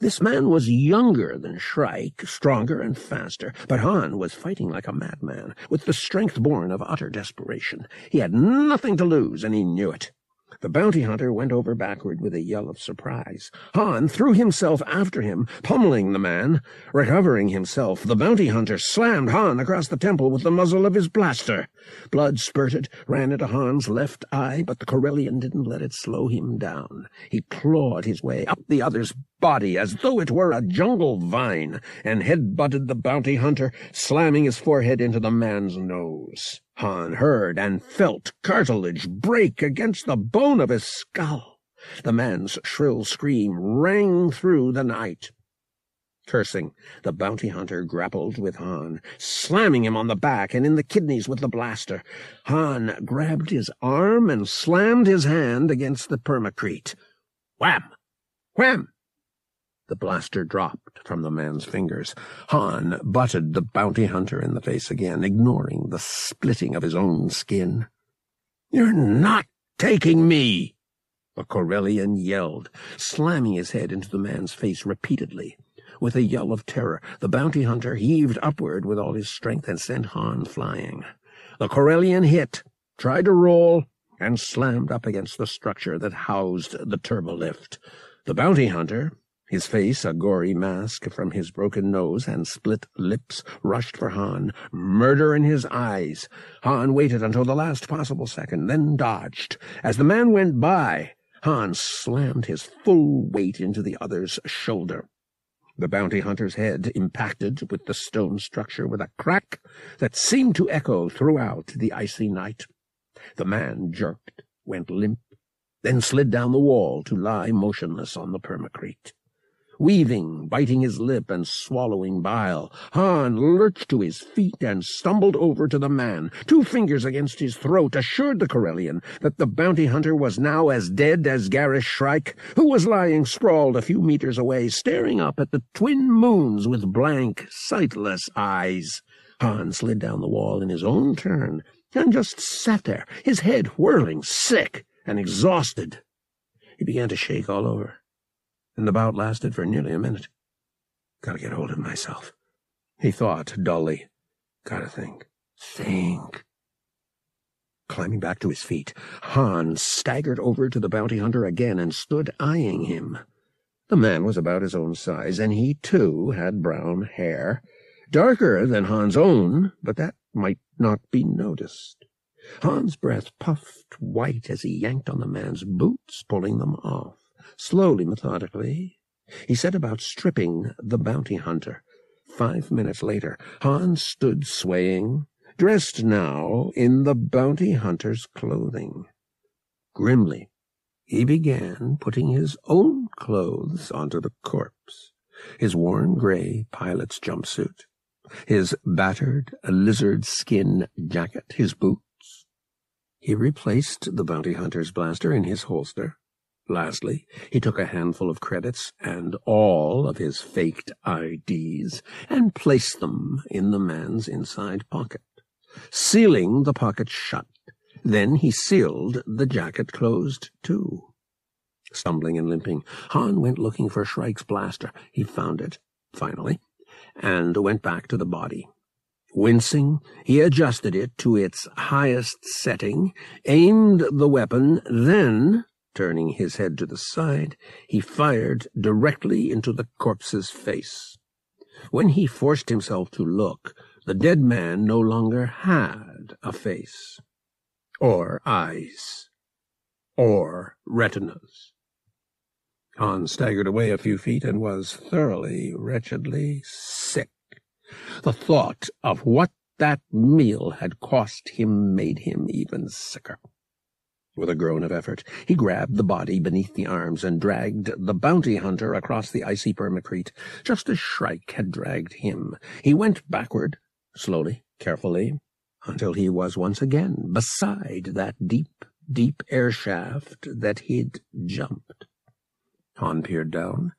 This man was younger than Shrike, stronger and faster, but Han was fighting like a madman, with the strength born of utter desperation. He had nothing to lose, and he knew it. The bounty hunter went over backward with a yell of surprise. Han threw himself after him, pummeling the man. Recovering himself, the bounty hunter slammed Han across the temple with the muzzle of his blaster. Blood spurted, ran into Han's left eye, but the Corellian didn't let it slow him down. He clawed his way up the other's body as though it were a jungle vine, and head-butted the bounty hunter, slamming his forehead into the man's nose. Han heard and felt cartilage break against the bone of his skull. The man's shrill scream rang through the night. Cursing, the bounty hunter grappled with Han, slamming him on the back and in the kidneys with the blaster. Han grabbed his arm and slammed his hand against the permacrete. Wham! Wham! The blaster dropped from the man's fingers. Han butted the bounty hunter in the face again, ignoring the splitting of his own skin. You're not taking me! The Corellian yelled, slamming his head into the man's face repeatedly. With a yell of terror, the bounty hunter heaved upward with all his strength and sent Han flying. The Corellian hit, tried to roll, and slammed up against the structure that housed the turbolift. The bounty hunter, his face a gory mask from his broken nose and split lips, rushed for Han, murder in his eyes. Han waited until the last possible second, then dodged. As the man went by, Han slammed his full weight into the other's shoulder. The bounty hunter's head impacted with the stone structure with a crack that seemed to echo throughout the icy night. The man jerked, went limp, then slid down the wall to lie motionless on the permacrete. Weaving, biting his lip and swallowing bile, Han lurched to his feet and stumbled over to the man. Two fingers against his throat assured the Corellian that the bounty hunter was now as dead as Garris Shrike, who was lying sprawled a few meters away, staring up at the twin moons with blank, sightless eyes. Han slid down the wall in his own turn and just sat there, his head whirling, sick and exhausted. He began to shake all over and the bout lasted for nearly a minute. Gotta get hold of myself, he thought dully. Gotta think. Think. Climbing back to his feet, Hans staggered over to the bounty hunter again and stood eyeing him. The man was about his own size, and he, too, had brown hair, darker than Han's own, but that might not be noticed. Han's breath puffed white as he yanked on the man's boots, pulling them off. Slowly, methodically, he set about stripping the bounty hunter. Five minutes later, Hans stood swaying, dressed now in the bounty hunter's clothing. Grimly, he began putting his own clothes onto the corpse. His worn gray pilot's jumpsuit, his battered lizard skin jacket, his boots. He replaced the bounty hunter's blaster in his holster. Lastly, he took a handful of credits and all of his faked IDs and placed them in the man's inside pocket, sealing the pocket shut. Then he sealed the jacket closed, too. Stumbling and limping, Han went looking for Shrike's blaster. He found it, finally, and went back to the body. Wincing, he adjusted it to its highest setting, aimed the weapon, then, turning his head to the side, he fired directly into the corpse's face. When he forced himself to look, the dead man no longer had a face, or eyes, or retinas. Han staggered away a few feet and was thoroughly, wretchedly sick. The thought of what that meal had cost him made him even sicker. With a groan of effort, he grabbed the body beneath the arms and dragged the bounty hunter across the icy permacrete, just as Shrike had dragged him. He went backward, slowly, carefully, until he was once again beside that deep, deep air shaft that he'd jumped. Han peered down,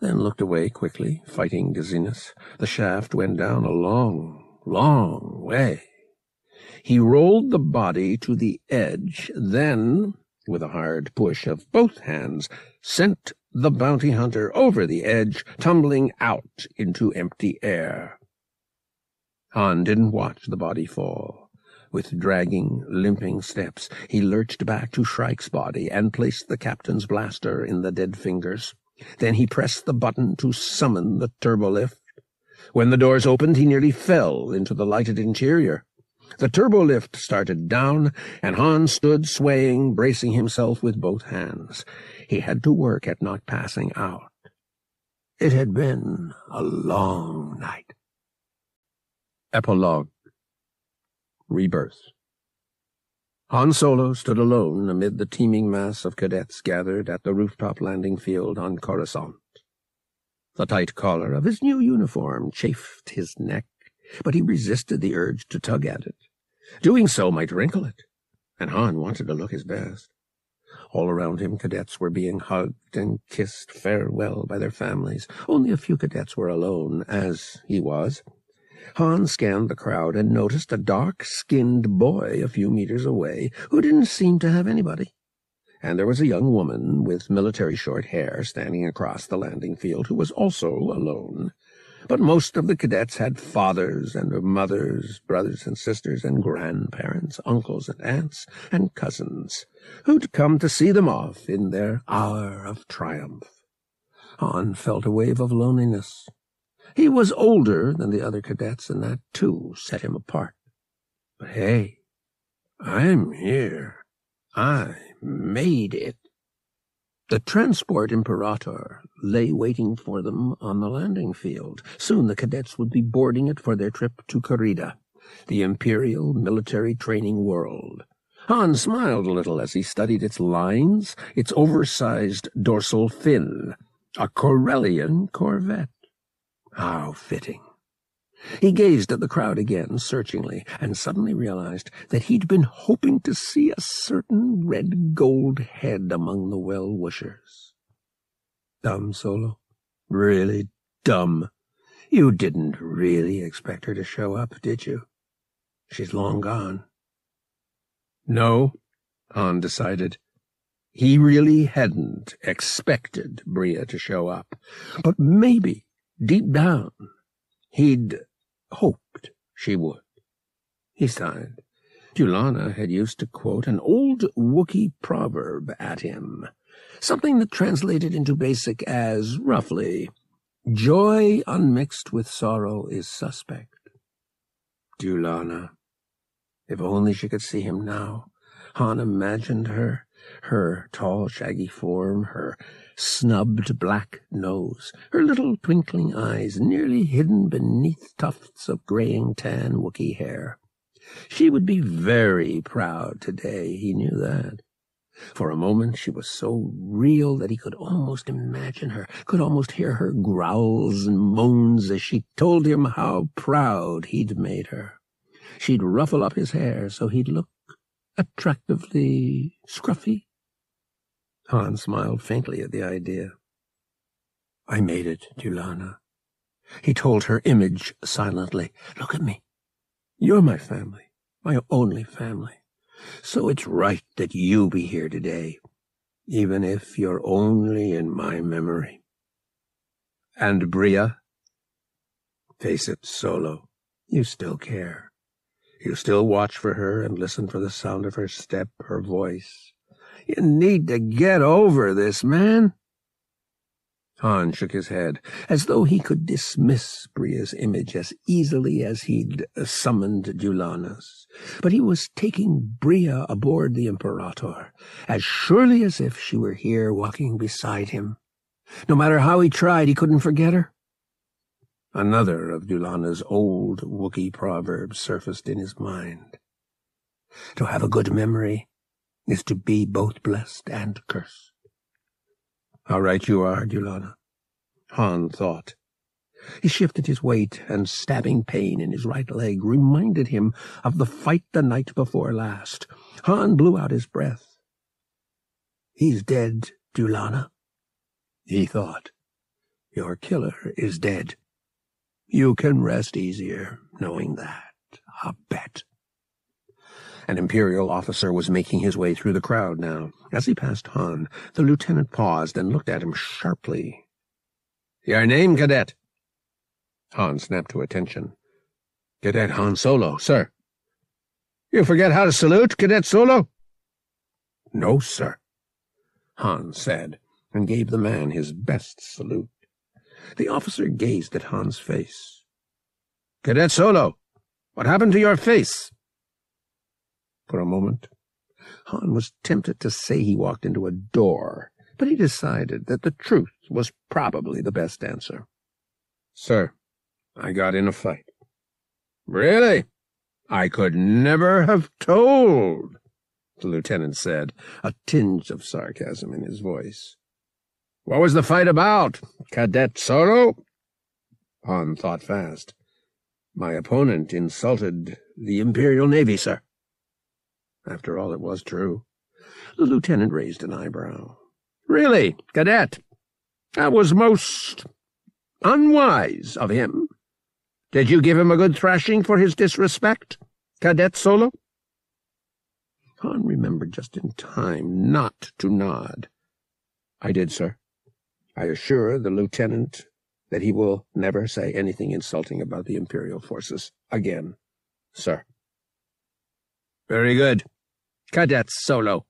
then looked away quickly, fighting dizziness. The shaft went down a long, long way. He rolled the body to the edge, then, with a hard push of both hands, sent the bounty hunter over the edge, tumbling out into empty air. Han didn't watch the body fall. With dragging, limping steps, he lurched back to Shrike's body and placed the captain's blaster in the dead fingers. Then he pressed the button to summon the turbolift. When the doors opened, he nearly fell into the lighted interior. The turbolift started down, and Han stood swaying, bracing himself with both hands. He had to work at not passing out. It had been a long night. Epilogue Rebirth. Han Solo stood alone amid the teeming mass of cadets gathered at the rooftop landing field on Coruscant. The tight collar of his new uniform chafed his neck, but he resisted the urge to tug at it. Doing so might wrinkle it, and Han wanted to look his best. All around him, cadets were being hugged and kissed farewell by their families. Only a few cadets were alone, as he was. Han scanned the crowd and noticed a dark-skinned boy a few meters away who didn't seem to have anybody. And there was a young woman with military short hair standing across the landing field who was also alone. But most of the cadets had fathers and mothers, brothers and sisters and grandparents, uncles and aunts and cousins, who'd come to see them off in their hour of triumph. Han felt a wave of loneliness he was older than the other cadets, and that, too, set him apart. But hey, I'm here. I made it. The transport Imperator lay waiting for them on the landing field. Soon the cadets would be boarding it for their trip to Carida, the Imperial military training world. Han smiled a little as he studied its lines, its oversized dorsal fin, a Corellian corvette. How fitting. He gazed at the crowd again, searchingly, and suddenly realized that he'd been hoping to see a certain red gold head among the well-wishers. Dumb, Solo? Really dumb. You didn't really expect her to show up, did you? She's long gone. No, Han decided. He really hadn't expected Bria to show up. But maybe Deep down, he'd hoped she would. He sighed. Dewlanna had used to quote an old Wookiee proverb at him, something that translated into basic as, roughly, Joy unmixed with sorrow is suspect. Dewlanna. If only she could see him now. Han imagined her, her tall, shaggy form, her snubbed black nose, her little twinkling eyes nearly hidden beneath tufts of graying tan Wookiee hair. She would be very proud today, he knew that. For a moment she was so real that he could almost imagine her, could almost hear her growls and moans as she told him how proud he'd made her. She'd ruffle up his hair so he'd look attractively scruffy. Han smiled faintly at the idea. I made it, Dewlanna. He told her image silently. Look at me. You're my family, my only family. So it's right that you be here today, even if you're only in my memory. And Bria? Face it, Solo, you still care. You still watch for her and listen for the sound of her step, her voice. You need to get over this, man. Han shook his head, as though he could dismiss Bria's image as easily as he'd summoned Dewlanna's. But he was taking Bria aboard the Imperator, as surely as if she were here walking beside him. No matter how he tried, he couldn't forget her. Another of Dewlanna's old Wookiee proverbs surfaced in his mind. To have a good memory is to be both blessed and cursed. How right you are, Dewlanna, Han thought. He shifted his weight, and stabbing pain in his right leg reminded him of the fight the night before last. Han blew out his breath. He's dead, Dewlanna, he thought. Your killer is dead. You can rest easier knowing that, I'll bet. An Imperial officer was making his way through the crowd now. As he passed Han, the lieutenant paused and looked at him sharply. Your name, cadet? Han snapped to attention. Cadet Han Solo, sir. You forget how to salute, Cadet Solo? No, sir, Han said, and gave the man his best salute. The officer gazed at Han's face. Cadet Solo, what happened to your face? For a moment, Han was tempted to say he walked into a door, but he decided that the truth was probably the best answer. Sir, I got in a fight. Really? I could never have told, the lieutenant said, a tinge of sarcasm in his voice. What was the fight about, Cadet Solo? Han thought fast. My opponent insulted the Imperial Navy, sir. After all, it was true. The lieutenant raised an eyebrow. Really, cadet? That was most unwise of him. Did you give him a good thrashing for his disrespect, Cadet Solo? Han remembered just in time not to nod. I did, sir. I assure the lieutenant that he will never say anything insulting about the Imperial forces again, sir. Very good. Cadet Solo.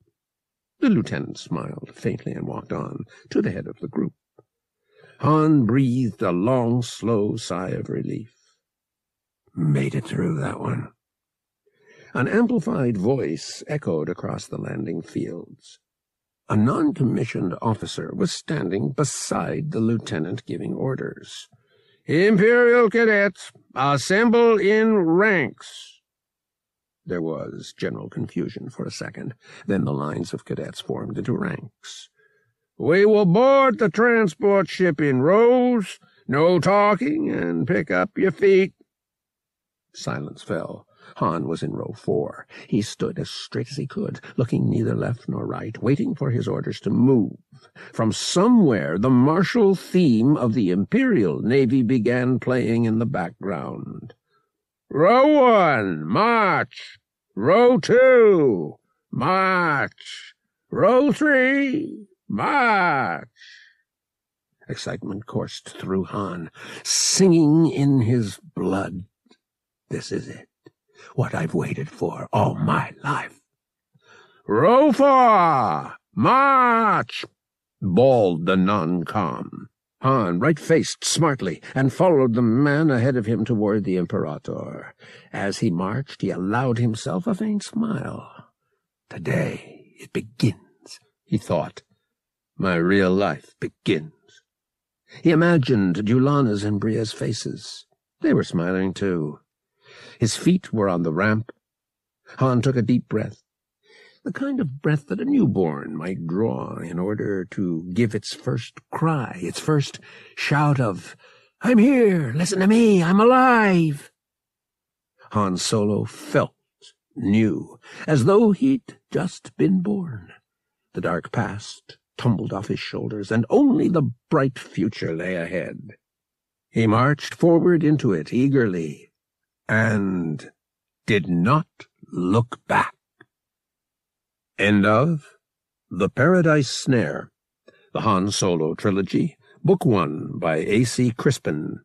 The lieutenant smiled faintly and walked on to the head of the group. Han breathed a long, slow sigh of relief. Made it through that one. An amplified voice echoed across the landing fields. A non-commissioned officer was standing beside the lieutenant giving orders. Imperial cadets, assemble in ranks. There was general confusion for a second. Then the lines of cadets formed into ranks. We will board the transport ship in rows. No talking, and pick up your feet. Silence fell. Han was in row four. He stood as straight as he could, looking neither left nor right, waiting for his orders to move. From somewhere the martial theme of the Imperial Navy began playing in the background. Row one, march! Row two, march! Row three, march! Excitement coursed through Han, singing in his blood. This is it, what I've waited for all my life. Row four, march! bawled the non-com. Han right-faced smartly and followed the man ahead of him toward the Imperator. As he marched, he allowed himself a faint smile. Today it begins, he thought. My real life begins. He imagined Dewlanna's and Bria's faces. They were smiling too. His feet were on the ramp. Han took a deep breath the kind of breath that a newborn might draw in order to give its first cry, its first shout of, I'm here, listen to me, I'm alive. Han Solo felt new, as though he'd just been born. The dark past tumbled off his shoulders, and only the bright future lay ahead. He marched forward into it eagerly, and did not look back. End of The Paradise Snare, the Han Solo Trilogy, Book One by A.C. Crispin,